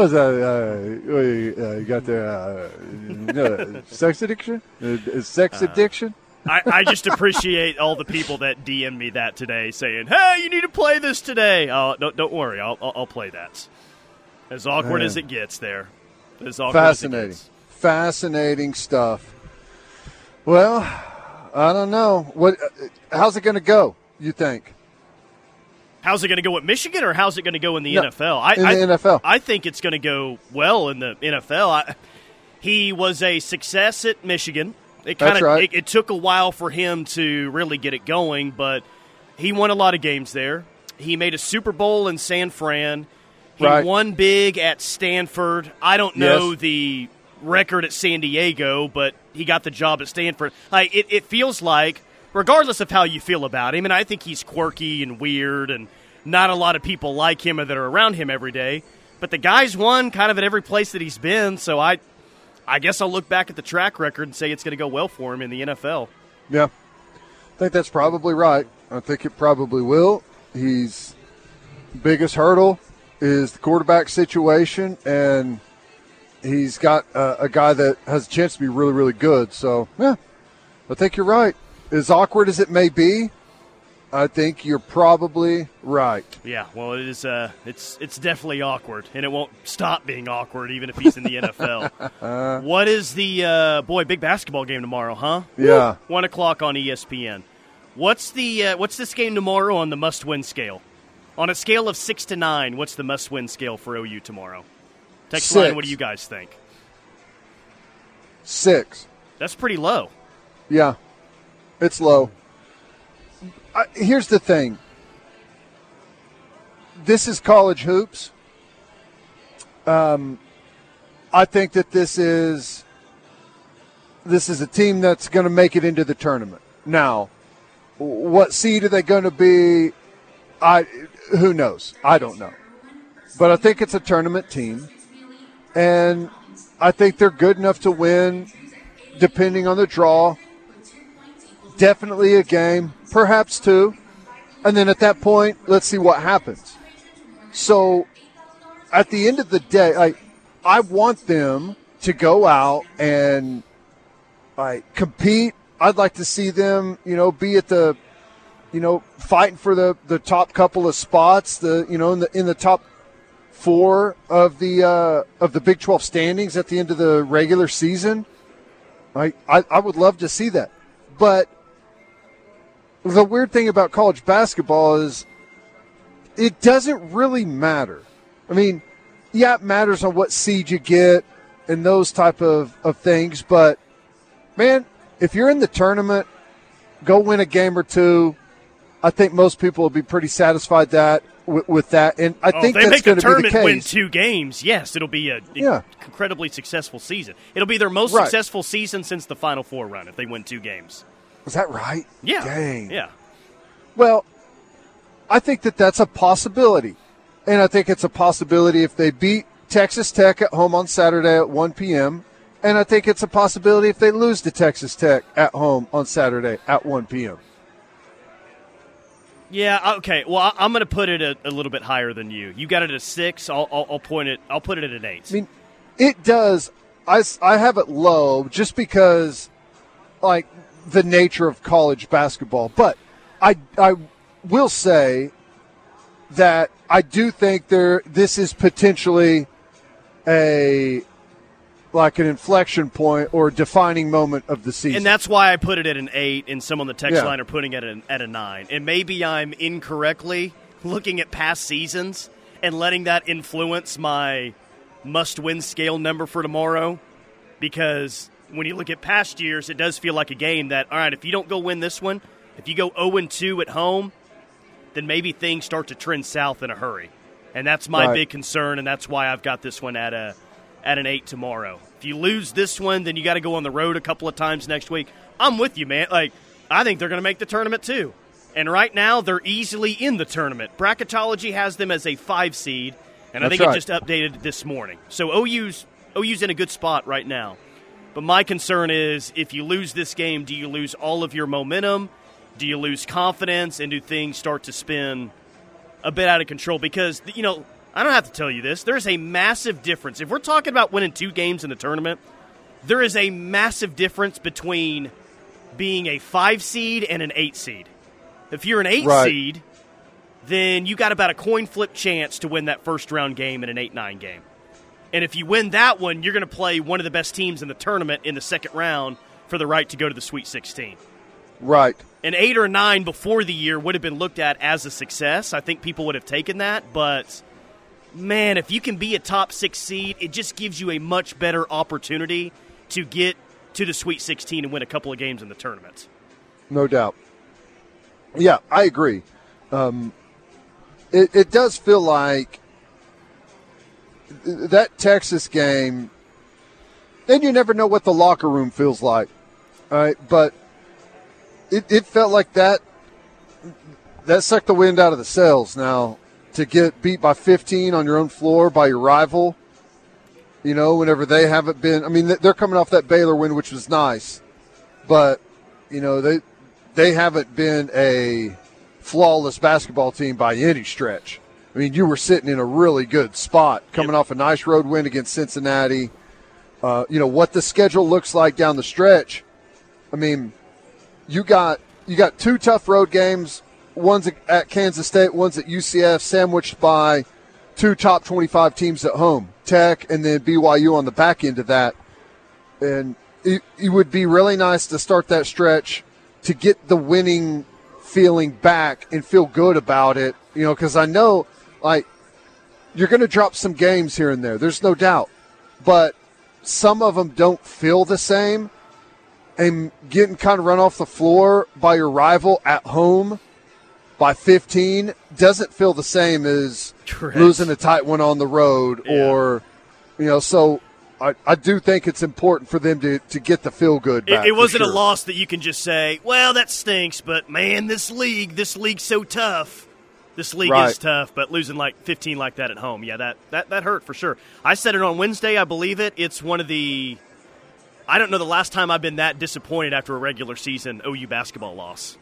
Was uh, uh, uh, you got the uh, sex addiction? Uh, sex addiction? I, I, just appreciate all the people that DM me that today, saying, "Hey, you need to play this today." Oh, don't, don't worry, I'll, I'll, I'll play that. As awkward as it gets, there. As awkward Fascinating, as fascinating stuff. Well, I don't know what. How's it going to go? You think? How's it going to go at Michigan, or how's it going to go in the no, NFL? I, in the I, NFL, I think it's going to go well in the NFL. I, he was a success at Michigan. It kind of right. it, it, took a while for him to really get it going, but he won a lot of games there. He made a Super Bowl in San Fran. He right. won big at Stanford. I don't know yes. the record at San Diego, but he got the job at Stanford. Like it, it feels like regardless of how you feel about him, and I think he's quirky and weird, and not a lot of people like him or that are around him every day. But the guy's won kind of at every place that he's been, so I, I guess I'll look back at the track record and say it's going to go well for him in the NFL. Yeah, I think that's probably right. I think it probably will. He's biggest hurdle is the quarterback situation, and he's got a, a guy that has a chance to be really, really good. So, yeah, I think you're right as awkward as it may be, I think you're probably right. Yeah, well, it is. Uh, it's it's definitely awkward, and it won't stop being awkward even if he's in the NFL. uh, what is the uh, boy big basketball game tomorrow? Huh? Yeah, Woo! one o'clock on ESPN. What's the uh, what's this game tomorrow on the must-win scale? On a scale of six to nine, what's the must-win scale for OU tomorrow? Text Six. line. What do you guys think? Six. That's pretty low. Yeah, it's low. I, here's the thing. This is college hoops. Um, I think that this is this is a team that's going to make it into the tournament. Now, what seed are they going to be? I who knows? I don't know. But I think it's a tournament team, and I think they're good enough to win, depending on the draw definitely a game, perhaps two. And then at that point, let's see what happens. So at the end of the day, I, I want them to go out and like compete. I'd like to see them, you know, be at the, you know, fighting for the, the top couple of spots, the you know, in the in the top four of the uh, of the Big Twelve standings at the end of the regular season. I, I, I would love to see that, but the weird thing about college basketball is it doesn't really matter. I mean, yeah, it matters on what seed you get and those type of, of things, but man, if you're in the tournament, go win a game or two. I think most people will be pretty satisfied that with, with that, and I oh, think they that's going to be the case. Win two games, yes, it'll be a yeah. incredibly successful season. It'll be their most right. successful season since the Final Four run if they win two games. Is that right? Yeah. Dang. Yeah. Well, I think that that's a possibility. And I think it's a possibility if they beat Texas Tech at home on Saturday at 1 p.m. And I think it's a possibility if they lose to Texas Tech at home on Saturday at 1 p.m. Yeah. Uh, okay. Well, I'm going to put it a, a, little bit higher than you. You got it at six. I'll, I'll, I'll point it. I'll put it at an eight. I mean, it does. I, I have it low just because, like, the nature of college basketball. But I I will say that I do think there this is potentially a like an inflection point or defining moment of the season. And that's why I put it at an eight, and some on the text yeah. line are putting it at, an, at a nine. And maybe I'm incorrectly looking at past seasons and letting that influence my must win scale number for tomorrow because when you look at past years, it does feel like a game that, all right, if you don't go win this one, if you go 0 2 at home, then maybe things start to trend south in a hurry. And that's my right. big concern, and that's why I've got this one at a at an eight tomorrow. If you lose this one, then you got to go on the road a couple of times next week. I'm with you, man. Like I think they're going to make the tournament too. And right now, they're easily in the tournament. Bracketology has them as a five seed, and I think right. it just updated this morning. So OU's OU's in a good spot right now. But my concern is if you lose this game, do you lose all of your momentum? do you lose confidence and do things start to spin a bit out of control? Because, you know, I don't have to tell you this. There's a massive difference. If we're talking about winning two games in the tournament, there is a massive difference between being a five seed and an eight seed. If you're an eight right. seed, then you got about a coin flip chance to win that first round game in an 8 9 game. And if you win that one, you're going to play one of the best teams in the tournament in the second round for the right to go to the Sweet 16. Right. An 8 or 9 before the year would have been looked at as a success. I think people would have taken that, but man, if you can be a top 6 seed, it just gives you a much better opportunity to get to the Sweet 16 and win a couple of games in the tournament. No doubt. Yeah, I agree. Um, it, it does feel like that Texas game, and you never know what the locker room feels like. All right, but it, it felt like that that sucked the wind out of the sails. Now to get beat by 15 on your own floor by your rival, you know, whenever they haven't been. I mean, they're coming off that Baylor win, which was nice, but you know they they haven't been a flawless basketball team by any stretch. I mean, you were sitting in a really good spot coming yep. off a nice road win against Cincinnati. Uh, you know what the schedule looks like down the stretch. I mean, you got you got two tough road games. One's at Kansas State, one's at UCF, sandwiched by two top twenty-five teams at home, Tech, and then BYU on the back end of that. And it, it would be really nice to start that stretch to get the winning feeling back and feel good about it, you know, because I know, like, you're going to drop some games here and there. There's no doubt. But some of them don't feel the same. And getting kind of run off the floor by your rival at home by 15 doesn't feel the same as Correct. losing a tight one on the road yeah. or, you know, so I, I do think it's important for them to, to get the feel good back. It, it wasn't sure. a loss that you can just say, well, that stinks, but man, this league, this league's so tough. This league right. is tough, but losing like 15 like that at home, yeah, that, that, that hurt for sure. I said it on Wednesday, I believe it. It's one of the. I don't know the last time I've been that disappointed after a regular season OU basketball loss.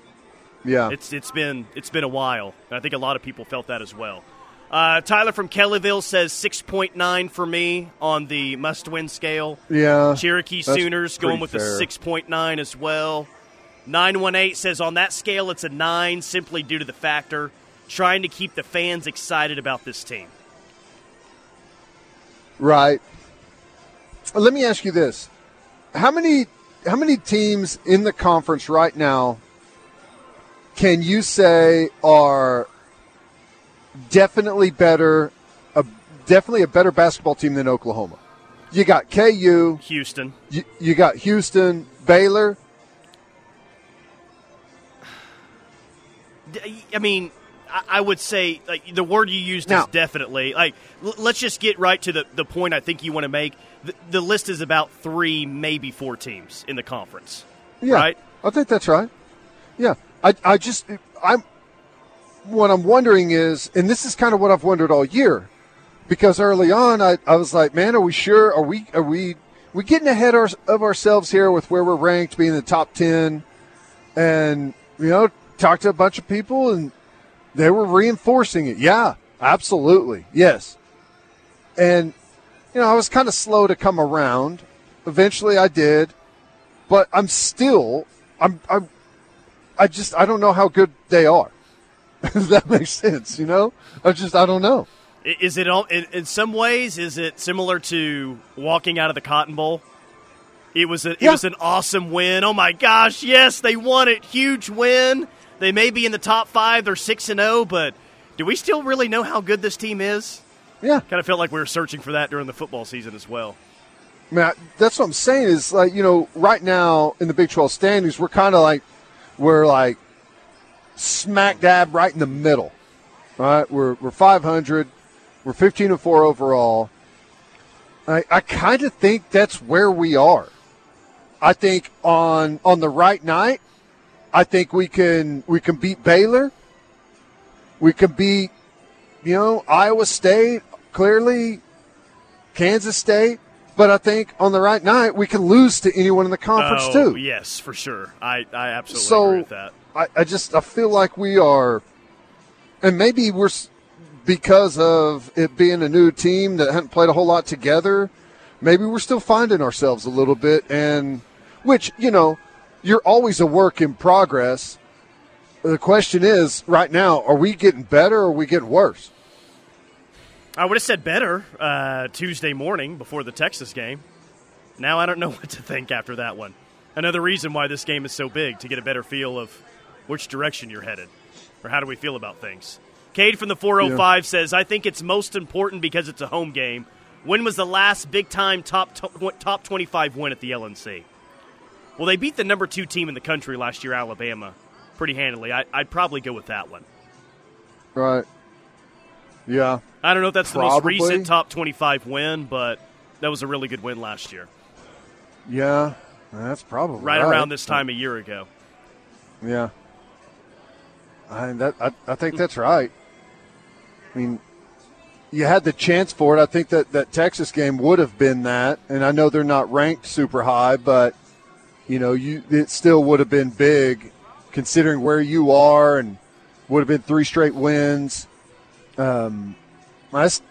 Yeah, it's it's been it's been a while. I think a lot of people felt that as well. Uh, Tyler from Kellyville says 6.9 for me on the must win scale. Yeah. Cherokee Sooners going with fair. a 6.9 as well. 918 says on that scale it's a 9 simply due to the factor trying to keep the fans excited about this team. Right. Let me ask you this. How many how many teams in the conference right now can you say are definitely better, a, definitely a better basketball team than Oklahoma. You got KU, Houston. You, you got Houston, Baylor. I mean, I would say like the word you used now, is definitely like. L- let's just get right to the the point I think you want to make. The, the, list is about three, maybe four teams in the conference. Yeah, right. I think that's right. Yeah, I I just I'm what I'm wondering is, and this is kind of what I've wondered all year, because early on I, I was like, man, are we sure? Are we are we we getting ahead our, of ourselves here with where we're ranked, being in the top ten? And you know, talked to a bunch of people, and they were reinforcing it. Yeah, absolutely, yes. And you know, I was kind of slow to come around. Eventually, I did, but I'm still, I'm, I'm, I just, I don't know how good they are. Does that makes sense, you know? I just I don't know. Is it all in some ways? Is it similar to walking out of the Cotton Bowl? It was a, yeah. it was an awesome win. Oh my gosh, yes, they won it. Huge win. They may be in the top five. They're six and zero, but do we still really know how good this team is? Yeah, kind of felt like we were searching for that during the football season as well. Matt, that's what I'm saying. Is like you know, right now in the Big 12 standings, we're kind of like we're like smack dab right in the middle. Right, we're we're 500, we're 15 and four overall. I, I kind of think that's where we are. I think on on the right night, I think we can we can beat Baylor. We can beat, you know, Iowa State clearly, Kansas State. But I think on the right night we can lose to anyone in the conference oh, too. Yes, for sure. I, I absolutely so, agree with that. I, I just I feel like we are, and maybe we're because of it being a new team that hadn't played a whole lot together, maybe we're still finding ourselves a little bit. And which, you know, you're always a work in progress. The question is, right now, are we getting better or are we getting worse? I would have said better uh, Tuesday morning before the Texas game. Now I don't know what to think after that one. Another reason why this game is so big to get a better feel of which direction you're headed or how do we feel about things. Cade from the 405 yeah. says, I think it's most important because it's a home game. When was the last big time top, top 25 win at the LNC? Well, they beat the number two team in the country last year, Alabama, pretty handily. I, would probably go with that one. Right. Yeah. I don't know if that's probably. the most recent top 25 win, but that was a really good win last year. Yeah, that's probably right, right. around this time a year ago. Yeah. I that I, I think that's right. I mean, you had the chance for it. I think that that Texas game would have been that, and I know they're not ranked super high, but you know, you it still would have been big considering where you are, and would have been three straight wins. Um, last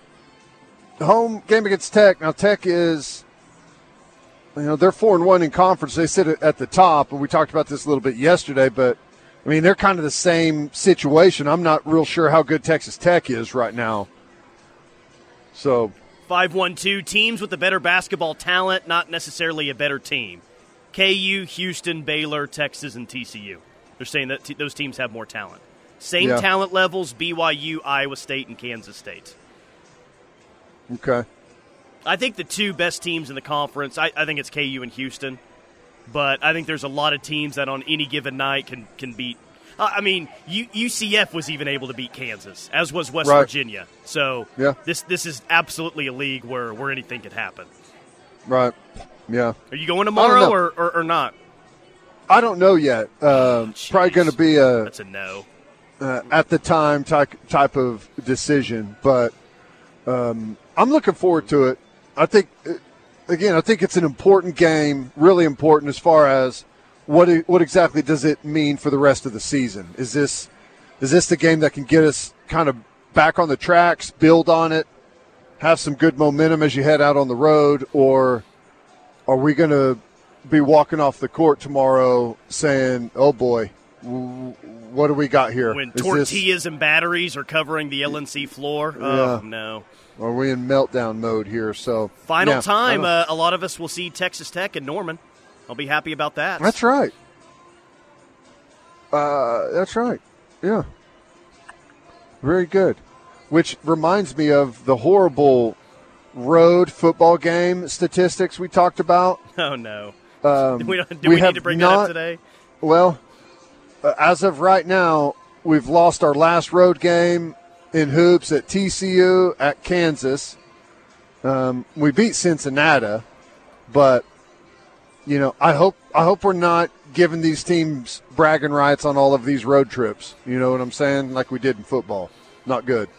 home game against Tech. Now Tech is, you know, they're four and one in conference. They sit at the top, and we talked about this a little bit yesterday, but I mean, they're kind of the same situation. I'm not real sure how good Texas Tech is right now. So, 512 teams with the better basketball talent, not necessarily a better team. KU, Houston, Baylor, Texas, and TCU. They're saying that t- those teams have more talent. Same yeah. talent levels BYU, Iowa State, and Kansas State. Okay. I think the two best teams in the conference, I, I think it's KU and Houston but I think there's a lot of teams that on any given night can can beat. Uh, I mean, U- UCF was even able to beat Kansas, as was West right. Virginia. So yeah. this this is absolutely a league where where anything could happen. Right. Yeah. Are you going tomorrow or, or, or, not? I don't know yet. Uh, probably going to be a that's a no. Uh, at the time type type of decision, but um, I'm looking forward to it. I think uh, again, I think it's an important game, really important as far as what what exactly does it mean for the rest of the season? Is this is this the game that can get us kind of back on the tracks, build on it, have some good momentum as you head out on the road, or are we going to be walking off the court tomorrow saying, "Oh boy, what do we got here?" When is tortillas this... and batteries are covering the LNC floor, oh no. Are we in meltdown mode here? So final yeah, time, uh, a lot of us will see Texas Tech and Norman. I'll be happy about that. That's right. Uh, that's right. Yeah. Very good. Which reminds me of the horrible road football game statistics we talked about. Oh no. Um, do we, do we, we need to bring not, that up today? Well, uh, as of right now, we've lost our last road game in hoops at TCU, at Kansas. Um, we beat Cincinnati, but you know, I hope I hope we're not giving these teams bragging rights on all of these road trips. You know what I'm saying? Like we did in football. Not good.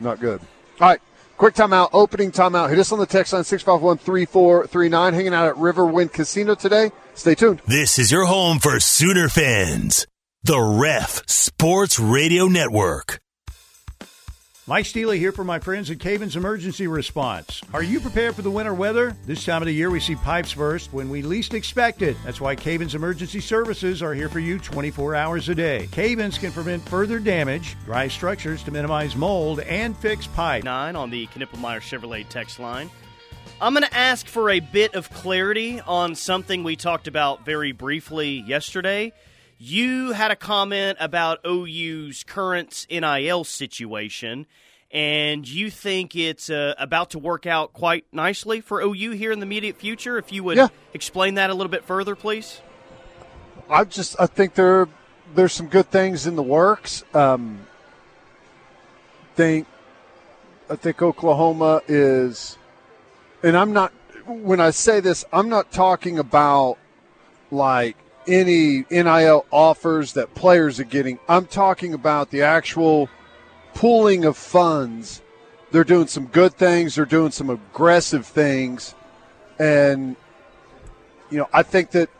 Not good. All right. Quick timeout, opening timeout. Hit us on the text line 651 3439. Hanging out at Riverwind Casino today. Stay tuned. This is your home for Sooner fans. The Ref Sports Radio Network. Mike Steely here for my friends at Cavens Emergency Response. Are you prepared for the winter weather? This time of the year, we see pipes burst when we least expect it. That's why Cavens Emergency Services are here for you 24 hours a day. Cavens can prevent further damage, dry structures to minimize mold, and fix pipe. Nine on the Knippelmeyer Chevrolet text line. I'm going to ask for a bit of clarity on something we talked about very briefly yesterday. You had a comment about OU's current NIL situation, and you think it's uh, about to work out quite nicely for OU here in the immediate future. If you would yeah. explain that a little bit further, please. I just I think there there's some good things in the works. Um, think I think Oklahoma is, and I'm not when I say this, I'm not talking about like any NIL offers that players are getting. I'm talking about the actual pooling of funds. They're doing some good things, they're doing some aggressive things. And you know, I think that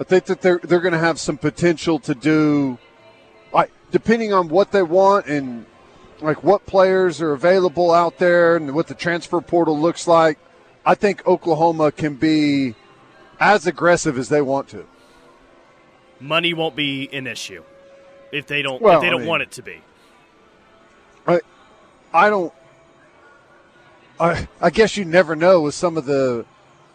I think that they're they're going to have some potential to do like depending on what they want and like what players are available out there and what the transfer portal looks like, I think Oklahoma can be as aggressive as they want to. Money won't be an issue if they don't Well, if they don't mean- want it to be. I, I don't. I I guess you never know with some of the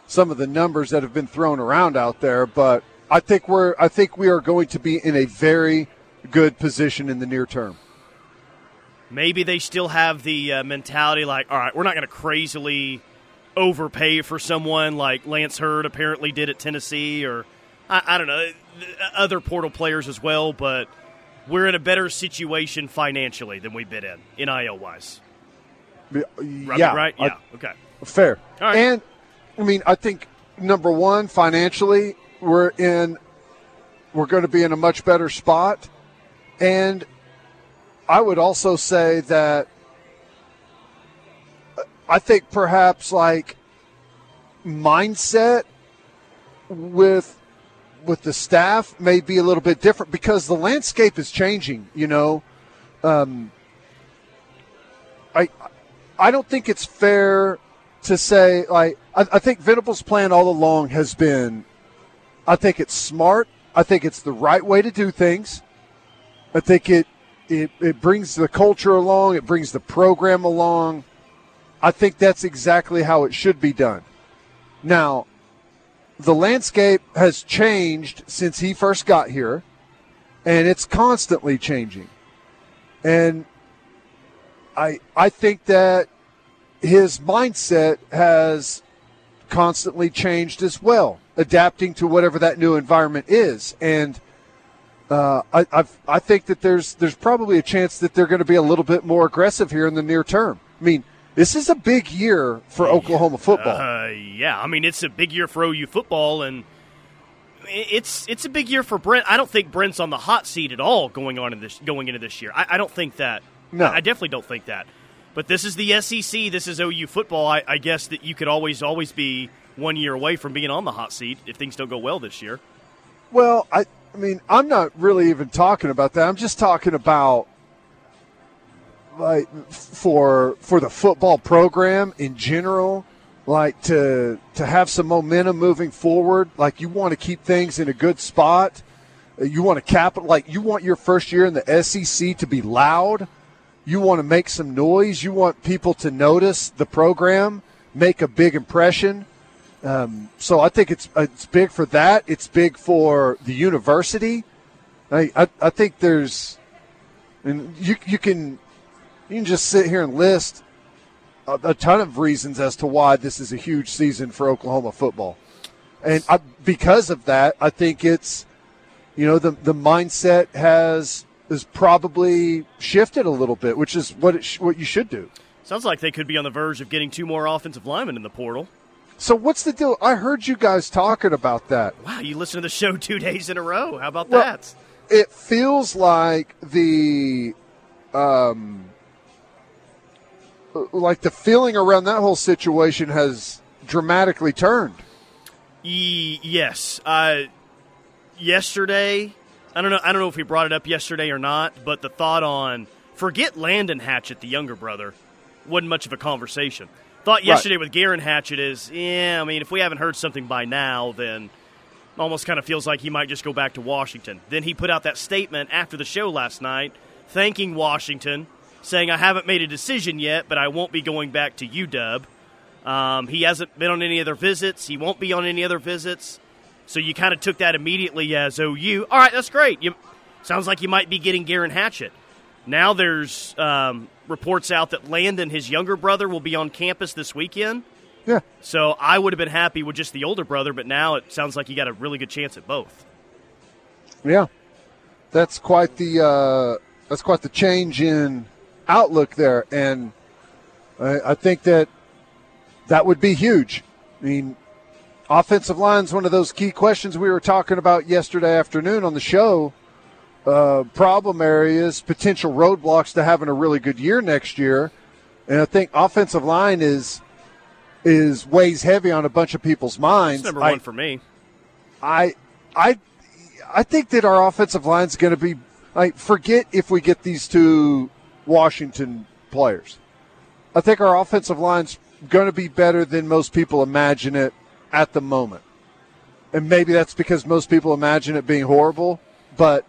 some of the numbers that have been thrown around out there, but I think we're I think we are going to be in a very good position in the near term. Maybe they still have the uh, mentality like, all right, we're not going to crazily overpay for someone like Lance Hurd apparently did at Tennessee, or I, I don't know, other portal players as well. But we're in a better situation financially than we've been in NIL wise. Right, yeah, right, yeah, okay. Fair. Right. And I mean, I think number one, financially, we're in we're going to be in a much better spot. And I would also say that I think perhaps like mindset with with the staff may be a little bit different because the landscape is changing, you know. Um, I I don't think it's fair to say like I, I think Venables' plan all along has been I think it's smart. I think it's the right way to do things. I think it it, it brings the culture along, it brings the program along. I think that's exactly how it should be done. Now, the landscape has changed since he first got here, and it's constantly changing. And I I think that his mindset has constantly changed as well, adapting to whatever that new environment is. And uh, I I've, I think that there's there's probably a chance that they're going to be a little bit more aggressive here in the near term. I mean, this is a big year for Oklahoma football. Uh, yeah, I mean it's a big year for OU football, and it's it's a big year for Brent. I don't think Brent's on the hot seat at all going on in this going into this year. I, I don't think that. No. I definitely don't think that. But this is the SEC. This is OU football. I, I guess that you could always always be one year away from being on the hot seat if things don't go well this year. Well, I, I mean, I'm not really even talking about that. I'm just talking about like for for the football program in general, like to to have some momentum moving forward. Like you want to keep things in a good spot. You want to capital like you want your first year in the SEC to be loud. You want to make some noise. You want people to notice the program, make a big impression. Um, so I think it's it's big for that. It's big for the university. I I, I think there's, and you you can you can just sit here and list a, a ton of reasons as to why this is a huge season for Oklahoma football, and I, because of that, I think it's you know the the mindset has is probably shifted a little bit, which is what it sh- what you should do. Sounds like they could be on the verge of getting two more offensive linemen in the portal. So what's the deal? I heard you guys talking about that. Wow, you listen to the show two days in a row. How about Well, that? It feels like the um like the feeling around that whole situation has dramatically turned. E- yes. Uh, yesterday, I don't know. I don't know if he brought it up yesterday or not, but the thought on forget Landen Hatchett, the younger brother, wasn't much of a conversation. Thought yesterday with Geirean Hatchett is, yeah. I mean, if we haven't heard something by now, then almost kind of feels like he might just go back to Washington. Then he put out that statement after the show last night, thanking Washington, saying, "I haven't made a decision yet, but I won't be going back to UW." Um, he hasn't been on any other visits. He won't be on any other visits. So you kind of took that immediately as OU. All right, that's great. You, sounds like you might be getting Geirean Hatchett. Now there's um, reports out that Landen, his younger brother, will be on campus this weekend. Yeah. So I would have been happy with just the older brother, but now it sounds like you got a really good chance at both. Yeah. That's quite the uh that's quite the change in outlook there and I, I think that that would be huge. I mean, offensive line is one of those key questions we were talking about yesterday afternoon on the show. Uh, problem areas, potential roadblocks to having a really good year next year, and I think offensive line is is weighs heavy on a bunch of people's minds. It's number I- one for me. I I I think that our offensive line is going to be like forget if we get these two Washington players. I think our offensive line's going to be better than most people imagine it at the moment. And maybe that's because most people imagine it being horrible, but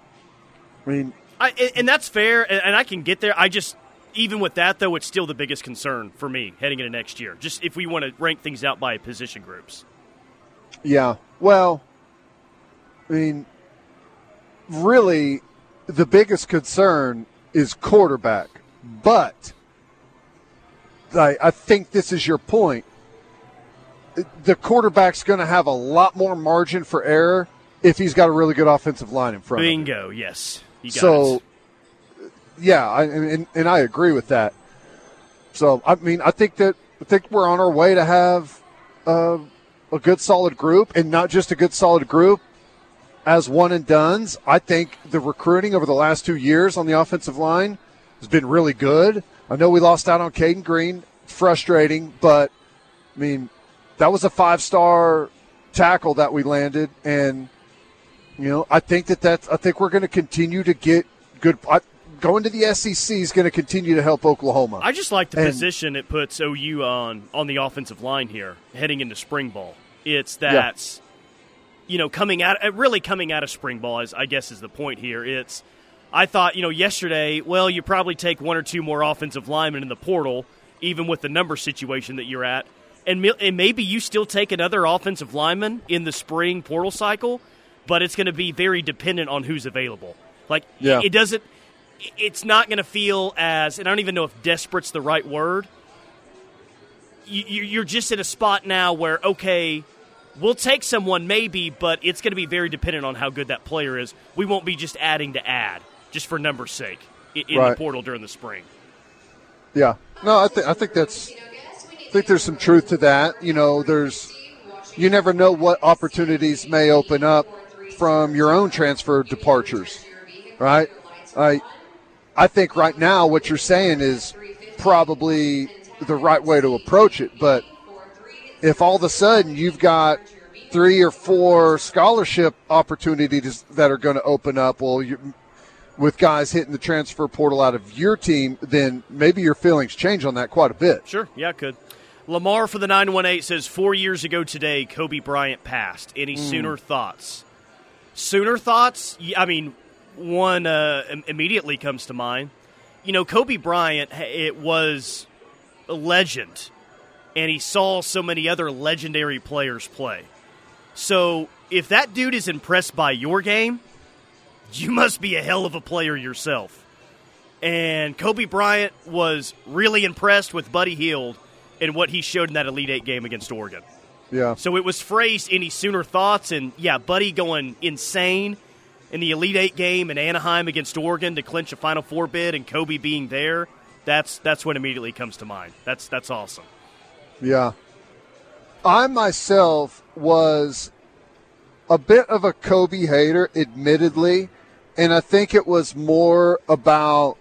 I mean, I, and that's fair, and I can get there. I just, even with that though, it's still the biggest concern for me heading into next year. Just if we want to rank things out by position groups. Yeah. Well, I mean, really, the biggest concern is quarterback, but I, I think this is your point. The quarterback's going to have a lot more margin for error if he's got a really good offensive line in front. Bingo. Yes. so, it. yeah, I, and, and I agree with that. So, I mean, I think that I think we're on our way to have uh, a good, solid group, and not just a good, solid group as one and duns. I think the recruiting over the last two years on the offensive line has been really good. I know we lost out on Cayden Green, frustrating, but I mean, that was a five star tackle that we landed, and you know, I think that that's. I think we're going to continue to get good. I, going to the SEC is going to continue to help Oklahoma. I just like the and, position it puts OU on on the offensive line here, heading into spring ball. It's that. Yeah. You know, coming out, uh, really coming out of spring ball, is I guess is the point here. It's I thought, you know, yesterday, well, you probably take one or two more offensive linemen in the portal, even with the number situation that you're at. And, and maybe you still take another offensive lineman in the spring portal cycle, but it's going to be very dependent on who's available. Like, yeah. it doesn't, it's not going to feel as, and I don't even know if desperate's the right word. You're just in a spot now where, okay, we'll take someone maybe, but it's going to be very dependent on how good that player is. We won't be just adding to add just for numbers' sake in, right. the portal during the spring. Yeah, no, I think I think that's I think there's some truth to that. You know, there's you never know what opportunities may open up from your own transfer departures, right? I I think right now what you're saying is probably the right way to approach it, but if all of a sudden you've got three or four scholarship opportunities that are going to open up, well, with guys hitting the transfer portal out of your team, then maybe your feelings change on that quite a bit. Sure, yeah, could. Lamar for the 918 says four years ago today, Kobe Bryant passed. Any mm. sooner thoughts? Sooner thoughts? I mean, one uh, immediately comes to mind. You know, Kobe Bryant, it was a legend, and he saw so many other legendary players play. So if that dude is impressed by your game, you must be a hell of a player yourself. And Kobe Bryant was really impressed with Buddy Hield and what he showed in that Elite Eight game against Oregon. Yeah. So it was phrased any sooner thoughts, and yeah, Buddy going insane in the Elite Eight game in Anaheim against Oregon to clinch a Final Four bid, and Kobe being there. That's that's what immediately comes to mind. That's that's awesome. Yeah. I myself was a bit of a Kobe hater, admittedly. And I think it was more about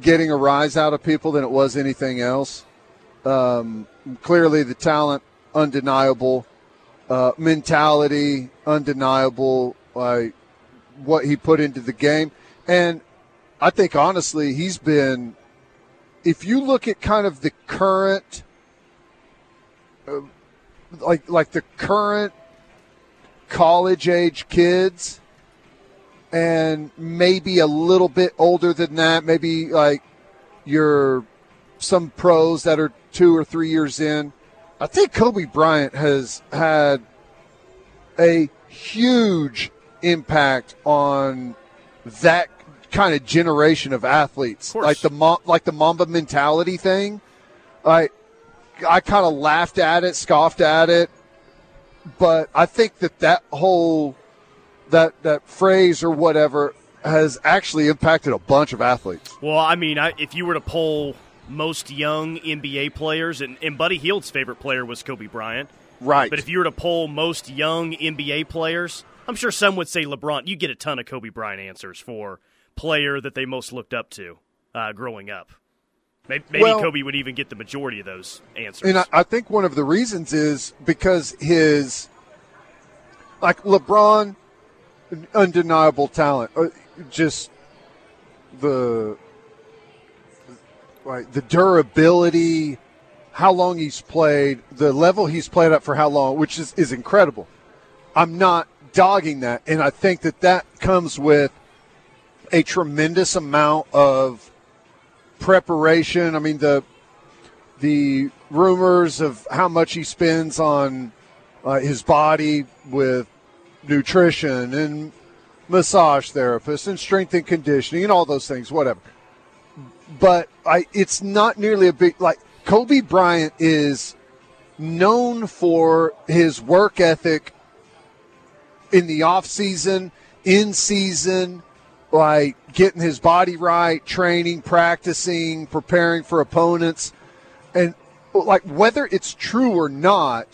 getting a rise out of people than it was anything else. Um, clearly, the talent undeniable, uh, mentality undeniable, like what he put into the game, and I think honestly he's been. If you look at kind of the current, uh, like like the current college age kids and maybe a little bit older than that, maybe like you're some pros that are two or three years in. I think Kobe Bryant has had a huge impact on that kind of generation of athletes, of like the like the Mamba mentality thing. I I kind of laughed at it, scoffed at it, but I think that that whole that that phrase or whatever has actually impacted a bunch of athletes. Well, I mean, I, if you were to poll most young NBA players, and, and Buddy Hield's favorite player was Kobe Bryant, right? But if you were to poll most young NBA players, I'm sure some would say LeBron. You get a ton of Kobe Bryant answers for player that they most looked up to uh, growing up. Maybe, maybe well, Kobe would even get the majority of those answers. And I, I think one of the reasons is because his, like LeBron, undeniable talent. Uh, just the right, the durability, how long he's played, the level he's played at for how long, which is, is incredible. I'm not dogging that, and I think that that comes with a tremendous amount of preparation. I mean the the rumors of how much he spends on uh, his body with nutrition and massage therapists and strength and conditioning and all those things, whatever. But I, it's not nearly a big like Kobe Bryant is known for his work ethic in the off season, in season, like getting his body right, training, practicing, preparing for opponents, and like whether it's true or not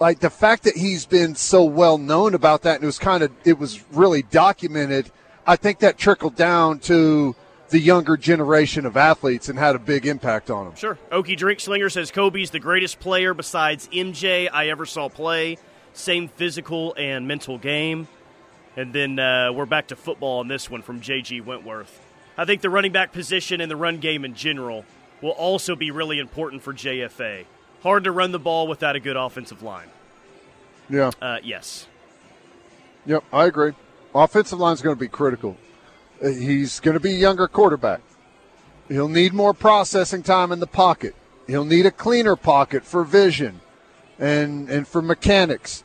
like the fact that he's been so well known about that and it was kind of it was really documented i think that trickled down to the younger generation of athletes and had a big impact on them sure. Okie drink slinger says kobe's the greatest player besides mj i ever saw play. Same physical and mental game and then uh, we're back to football on this one from jg wentworth i think the running back position and the run game in general will also be really important for jfa hard to run the ball without a good offensive line. Yeah. Uh, yes. Yep, I agree. Offensive line is going to be critical. Uh, he's going to be a younger quarterback. He'll need more processing time in the pocket. He'll need a cleaner pocket for vision and and for mechanics.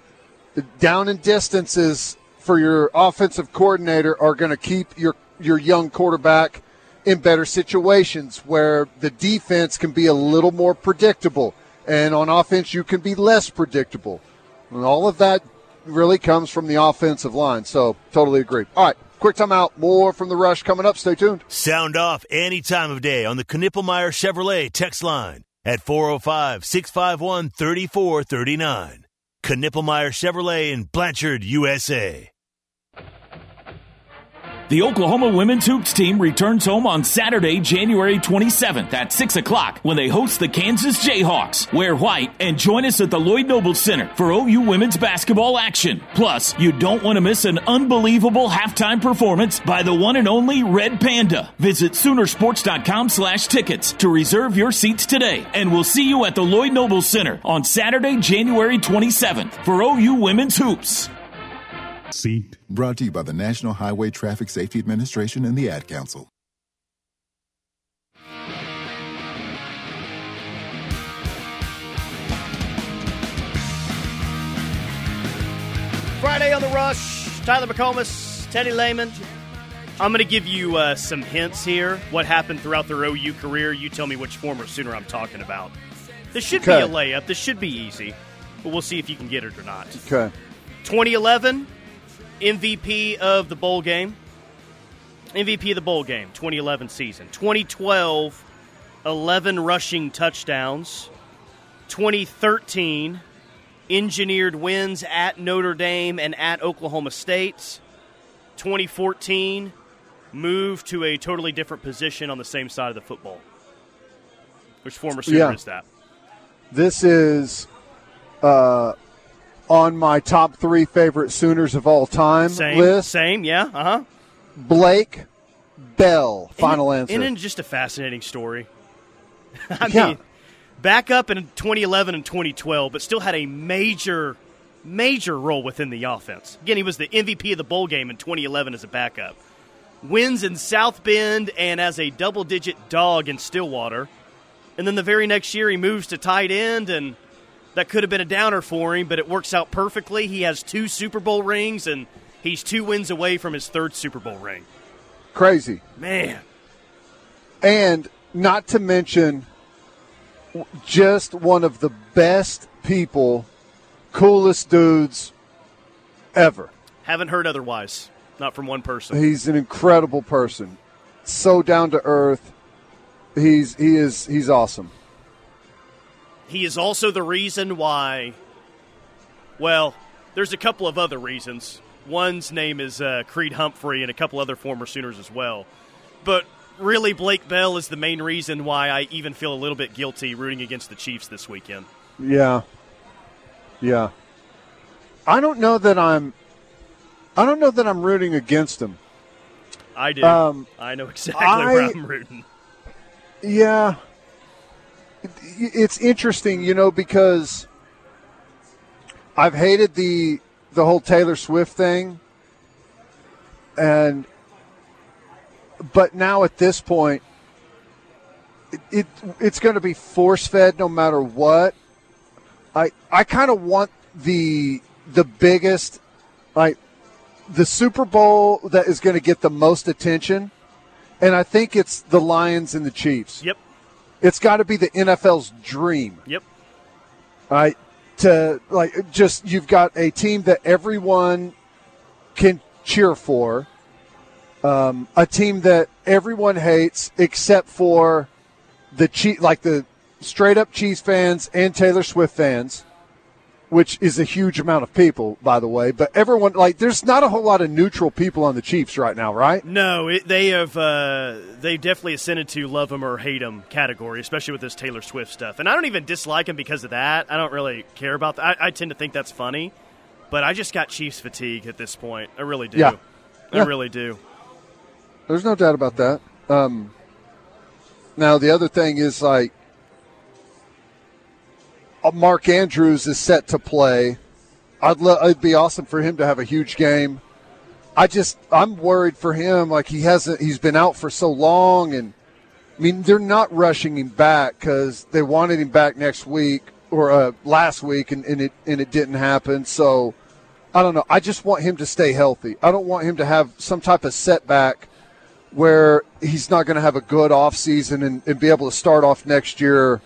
The down and distances for your offensive coordinator are going to keep your your young quarterback in better situations where the defense can be a little more predictable and on offense you can be less predictable. And all of that really comes from the offensive line. So totally agree. All right, quick timeout. More from the rush coming up. Stay tuned. Sound off any time of day on the Knippelmeyer Chevrolet text line at 405 651 3439. Knippelmeyer Chevrolet in Blanchard, USA. The Oklahoma women's hoops team returns home on Saturday, January 27th at 6 o'clock when they host the Kansas Jayhawks. Wear white and join us at the Lloyd Noble Center for OU women's basketball action. Plus, you don't want to miss an unbelievable halftime performance by the one and only Red Panda. Visit Soonersports.com slash tickets to reserve your seats today. And we'll see you at the Lloyd Noble Center on Saturday, January 27th for OU women's hoops seat. Brought to you by the National Highway Traffic Safety Administration and the Ad Council. Friday on the Rush. Tyler McComas, Teddy Lehman. I'm going to give you uh, some hints here. What happened throughout their OU career? You tell me which former Sooner I'm talking about. This should okay. be a layup. This should be easy, but we'll see if you can get it or not. Okay. 2011, MVP of the bowl game. MVP of the bowl game, 2011 season. 2012, 11 rushing touchdowns. 2013, engineered wins at Notre Dame and at Oklahoma State. 2014, moved to a totally different position on the same side of the football. Which former Sooner yeah. is that? This is uh, on my top three favorite Sooners of all time same, list. Same, same, yeah, uh huh. Blake Bell. Final isn't, answer. Isn't just a fascinating story? I yeah. mean, back up in 2011 and 2012, but still had a major, major role within the offense. Again, he was the MVP of the bowl game in 2011 as a backup. Wins in South Bend and as a double digit dog in Stillwater. And then the very next year, he moves to tight end and – that could have been a downer for him, but it works out perfectly. He has two Super Bowl rings, and he's two wins away from his third Super Bowl ring. Crazy. Man. And not to mention, just one of the best people, coolest dudes ever. Haven't heard otherwise. Not from one person. He's an incredible person. So down to earth. He's he is he's awesome. He is also the reason why. Well, there's a couple of other reasons. One's name is uh, Creed Humphrey, and a couple other former Sooners as well. But really, Blake Bell is the main reason why I even feel a little bit guilty rooting against the Chiefs this weekend. Yeah. Yeah. I don't know that I'm. I don't know that I'm rooting against him. I do. Um, I know exactly I, where I'm rooting. Yeah, it's interesting, you know, because I've hated the the whole Taylor Swift thing, and but now at this point, it, it it's going to be force fed no matter what. I I kind of want the the biggest like the Super Bowl that is going to get the most attention, and I think it's the Lions and the Chiefs. Yep. It's got to be the NFL's dream. Yep. Right. To like just you've got a team that everyone can cheer for. Um, a team that everyone hates except for the Chief, like the straight up Chiefs fans and Taylor Swift fans which is a huge amount of people, by the way. But everyone, like, there's not a whole lot of neutral people on the Chiefs right now, right? No, it, they have. Uh, they definitely ascended to love them or hate them category, especially with this Taylor Swift stuff. And I don't even dislike them because of that. I don't really care about that. I, I tend to think that's funny, but I just got Chiefs fatigue at this point. I really do. Yeah. I Yeah. really do. There's no doubt about that. Um, now the other thing is like Mark Andrews is set to play. I'd lo- it'd be awesome for him to have a huge game. I just I'm worried for him. Like he hasn't he's been out for so long, and I mean they're not rushing him back because they wanted him back next week or uh, last week, and, and it and it didn't happen. So I don't know. I just want him to stay healthy. I don't want him to have some type of setback where he's not going to have a good off season and, and be able to start off next year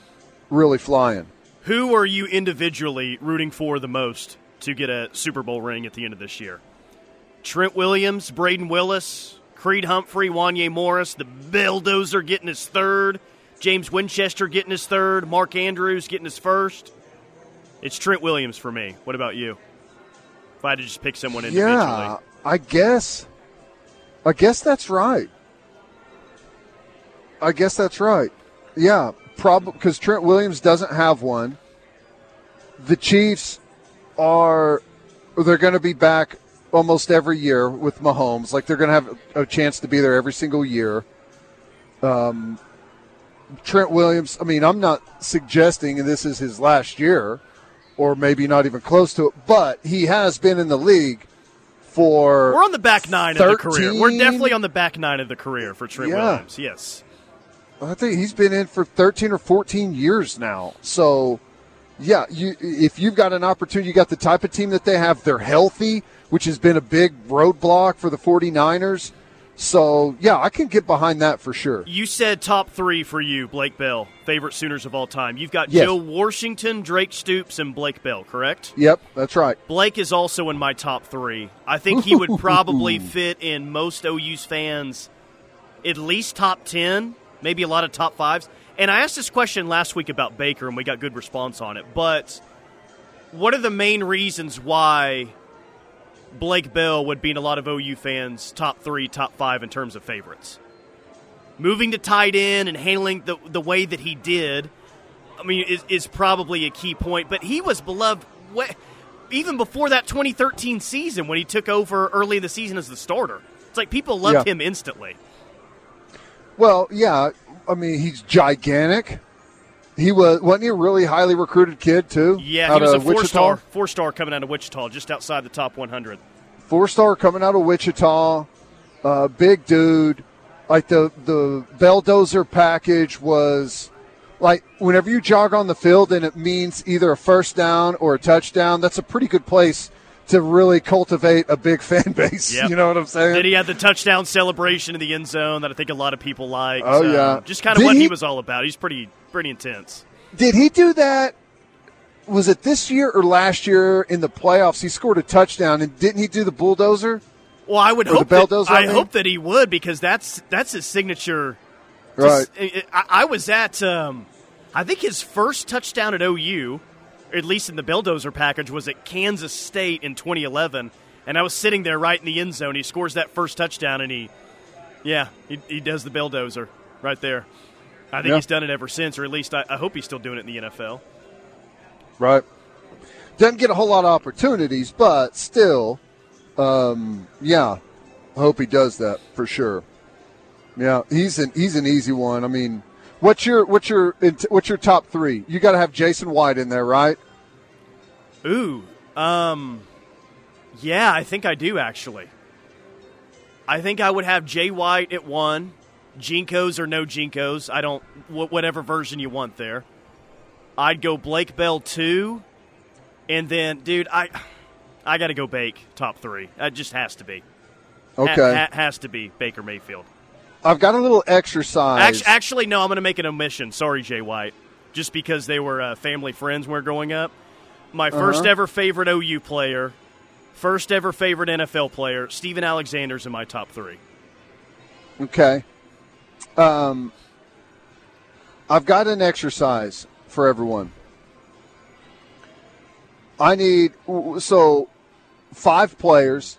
really flying. Who are you individually rooting for the most to get a Super Bowl ring at the end of this year? Trent Williams, Brayden Willis, Creed Humphrey, Wanya Morris, the Belldozer getting his third, James Winchester getting his third, Mark Andrews getting his first. It's Trent Williams for me. What about you? If I had to just pick someone individually. Yeah, I guess. I guess that's right. I guess that's right. Yeah, probably because Trent Williams doesn't have one. The Chiefs are they're going to be back almost every year with Mahomes. Like they're going to have a chance to be there every single year. Um, Trent Williams. I mean, I'm not suggesting this is his last year, or maybe not even close to it. But he has been in the league for We're on the back nine of the career. We're definitely on the back nine of the career for Trent Yeah. Williams. Yes. I think he's been in for 13 or 14 years now. So, yeah, you if you've got an opportunity, you got the type of team that they have, they're healthy, which has been a big roadblock for the 49ers. So, yeah, I can get behind that for sure. You said top three for you, Blake Bell, favorite Sooners of all time. You've got Yes. Joe Washington, Drake Stoops, and Blake Bell, correct? Yep, that's right. Blake is also in my top three. I think he would probably fit in most OU's fans at least top 10, maybe a lot of top fives. And I asked this question last week about Baker, and we got good response on it. But what are the main reasons why Blake Bell would be in a lot of OU fans' top three, top five in terms of favorites? Moving to tight end and handling the, the way that he did, I mean, is, is probably a key point. But he was beloved wa- even before that 2013 season when he took over early in the season as the starter. It's like people loved Yeah. him instantly. Well, yeah, I mean, he's gigantic. He was wasn't he a really highly recruited kid too? Yeah, he was a four Wichita? star, four star coming out of Wichita, just outside the top 100. four star coming out of Wichita, uh, big dude. Like the the Belldozer package was like whenever you jog on the field and it means either a first down or a touchdown, that's a pretty good place to really cultivate a big fan base. Yep. You know what I'm saying? Then he had the touchdown celebration in the end zone that I think a lot of people like. Oh, Um, yeah. just kind of Did what he, he- was all about. He's pretty pretty intense. Did he do that? Was it this year or last year in the playoffs? He scored a touchdown, and didn't he do the Belldozer? Well, I would Or hope that, I I mean? hope that he would because that's that's his signature. Right. Just- I, I was at um, I think his first touchdown at OU, at least in the Belldozer package, was at Kansas State in 2011, and I was sitting there right in the end zone. He scores that first touchdown, and he, yeah, he, he does the Belldozer right there. I think Yeah. he's done it ever since, or at least I, I hope he's still doing it in the NFL. Right. Doesn't get a whole lot of opportunities, but still, um, yeah, I hope he does that for sure. Yeah, he's an he's an easy one. I mean, What's your what's your what's your top three? You got to have Jason White in there, right? Ooh, um, yeah, I think I do actually. I think I would have Jay White at one, JNCOs or no Jinkos. I don't whatever version you want there. I'd go Blake Bell two, and then dude, I I got to go Bake top three. It just has to be. Okay, ha- has to be Baker Mayfield. I've got a little exercise. Actually, actually no, I'm going to make an omission. Sorry, Jay White. Just because they were uh, family friends when we are growing up. My 1st uh-huh. ever favorite OU player, first ever favorite NFL player, Stephen Alexander's in my top three. Okay. Um, I've got an exercise for everyone. I need so five players,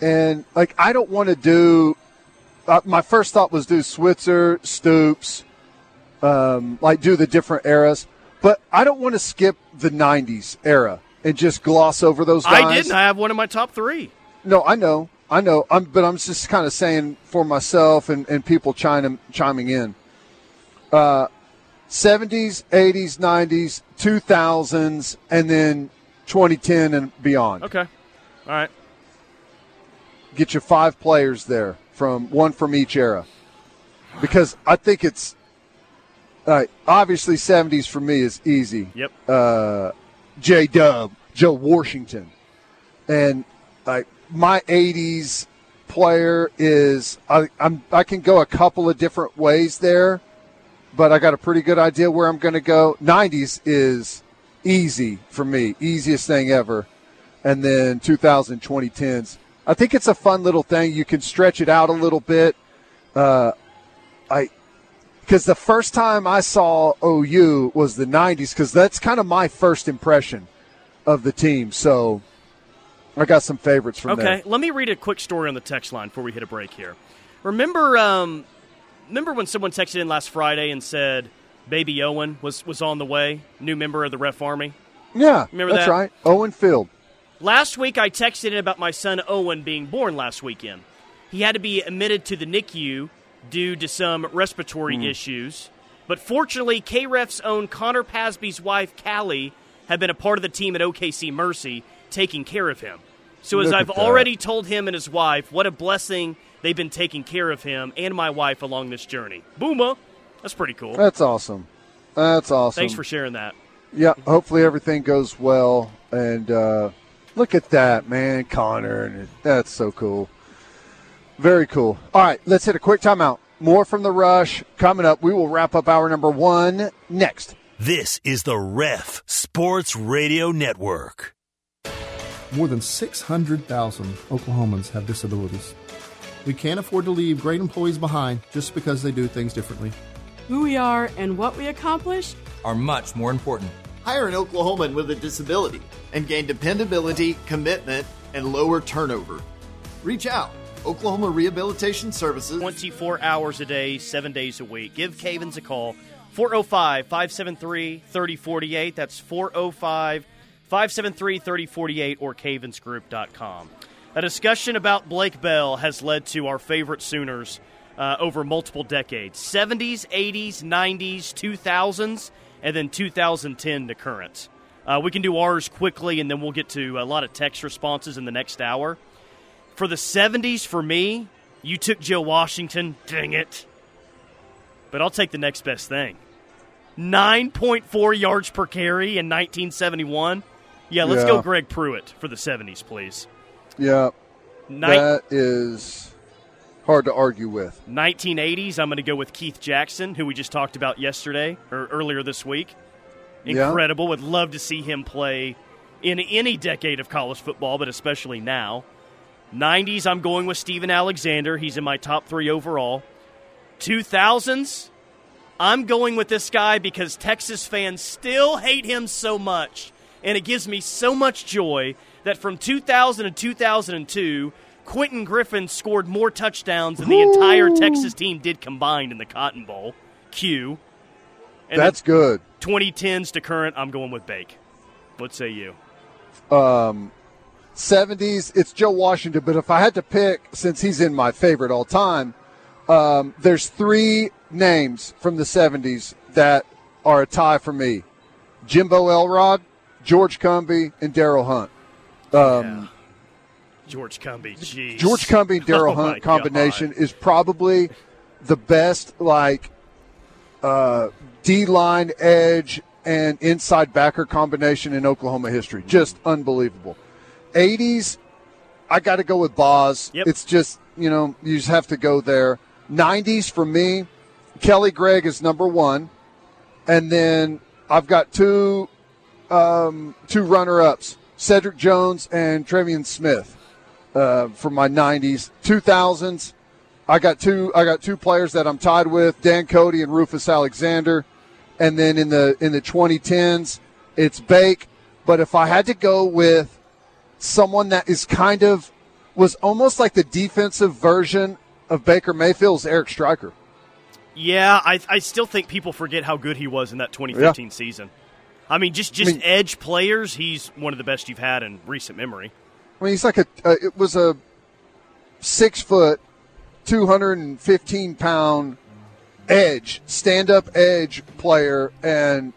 and like I don't want to do uh, my first thought was do Switzer, Stoops, um, like do the different eras. But I don't want to skip the '90s era and just gloss over those guys. I didn't. I have one of my top three. No, I know, I know. I'm, but I'm just kind of saying for myself and, and people chiming chiming in. Uh, 70s, 80s, 90s, 2000s, and then 2010 and beyond. Okay. All right. Get you five players there from one from each era because I think it's uh, obviously 70s for me is easy. Yep. Uh, J Dub, Joe Washington, and like my 80s player is I, I'm I can go a couple of different ways there, but I got a pretty good idea where I'm going to go. 90s is easy for me, easiest thing ever, and then 2010s I think it's a fun little thing. You can stretch it out a little bit. Uh, I because the first time I saw OU was the '90s because that's kind of my first impression of the team. So I got some favorites from okay, there. Okay, let me read a quick story on the text line before we hit a break here. Remember, um, remember when someone texted in last Friday and said Baby Owen was was on the way, new member of the Ref Army. Yeah, remember that's that? right, Owen Field. Last week, I texted in about my son Owen being born last weekend. He had to be admitted to the NICU due to some respiratory mm. issues. But fortunately, KREF's own Connor Pasby's wife, Callie, had been a part of the team at OKC Mercy taking care of him. So, as Look I've already told him and his wife, what a blessing they've been taking care of him and my wife along this journey. Booma! That's pretty cool. That's awesome. That's awesome. Thanks for sharing that. Yeah, hopefully everything goes well. And, uh, Look at that, man, Connor. That's so cool. Very cool. All right, let's hit a quick timeout. More from the rush coming up. We will wrap up hour number one next. This is the Ref Sports Radio Network. More than 600,000 Oklahomans have disabilities. We can't afford to leave great employees behind just because they do things differently. Who we are and what we accomplish are much more important. Hire an Oklahoman with a disability and gain dependability, commitment, and lower turnover. Reach out. Oklahoma Rehabilitation Services. 24 hours a day, seven days a week. Give Cavens a call. 405 573 3048. That's 405 573 3048 or cavensgroup.com. A discussion about Blake Bell has led to our favorite Sooners uh, over multiple decades 70s, 80s, 90s, 2000s and then 2010 to current. Uh, we can do ours quickly, and then we'll get to a lot of text responses in the next hour. For the 70s, for me, you took Joe Washington. Dang it. But I'll take the next best thing 9.4 yards per carry in 1971. Yeah, let's yeah. go Greg Pruitt for the 70s, please. Yeah. that is hard to argue with. 1980s, I'm going to go with Keith Jackson, who we just talked about yesterday or earlier this week. Incredible. Yeah. Would love to see him play in any decade of college football, but especially now. 90s, I'm going with Stephen Alexander. He's in my top three overall. 2000s, I'm going with this guy because Texas fans still hate him so much. And it gives me so much joy that from 2000 to 2002, Quentin Griffin scored more touchdowns than the entire Texas team did combined in the Cotton Bowl. Q. And That's good. 2010s to current, I'm going with Bake. What say you? Um, 70s, it's Joe Washington. But if I had to pick, since he's in my favorite all time, Um, there's three names from the 70s that are a tie for me Jimbo Elrod, George Cumby, and Daryl Hunt. Um, yeah. George Cumby, jeez. George Cumby and Daryl oh Hunt combination God. is probably the best, like, uh, D line edge and inside backer combination in Oklahoma history. Just unbelievable. 80s, I got to go with Boz. Yep. It's just, you know, you just have to go there. 90s for me, Kelly Gregg is number one. And then I've got two um, two runner ups Cedric Jones and Travian Smith uh, for my 90s. 2000s, I got two I got two players that I'm tied with Dan Cody and Rufus Alexander. And then in the in the 2010s, it's Bake. But if I had to go with someone that is kind of was almost like the defensive version of Baker Mayfield's Eric Striker. Yeah, I, I still think people forget how good he was in that 2015 yeah. season. I mean, just just I mean, edge players, he's one of the best you've had in recent memory. I mean, he's like a uh, it was a six foot, 215 pound edge, stand up edge player, and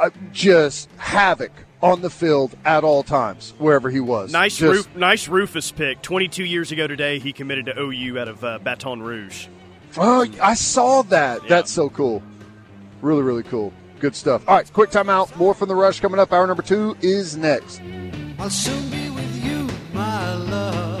uh, just havoc on the field at all times, wherever he was. Nice, Just, Ruf, nice Rufus pick. Twenty-two years ago today, he committed to OU out of uh, Baton Rouge. Oh, I saw that. Yeah. That's so cool. Really, really cool. Good stuff. All right, quick timeout. More from the rush coming up. Hour number two is next my love.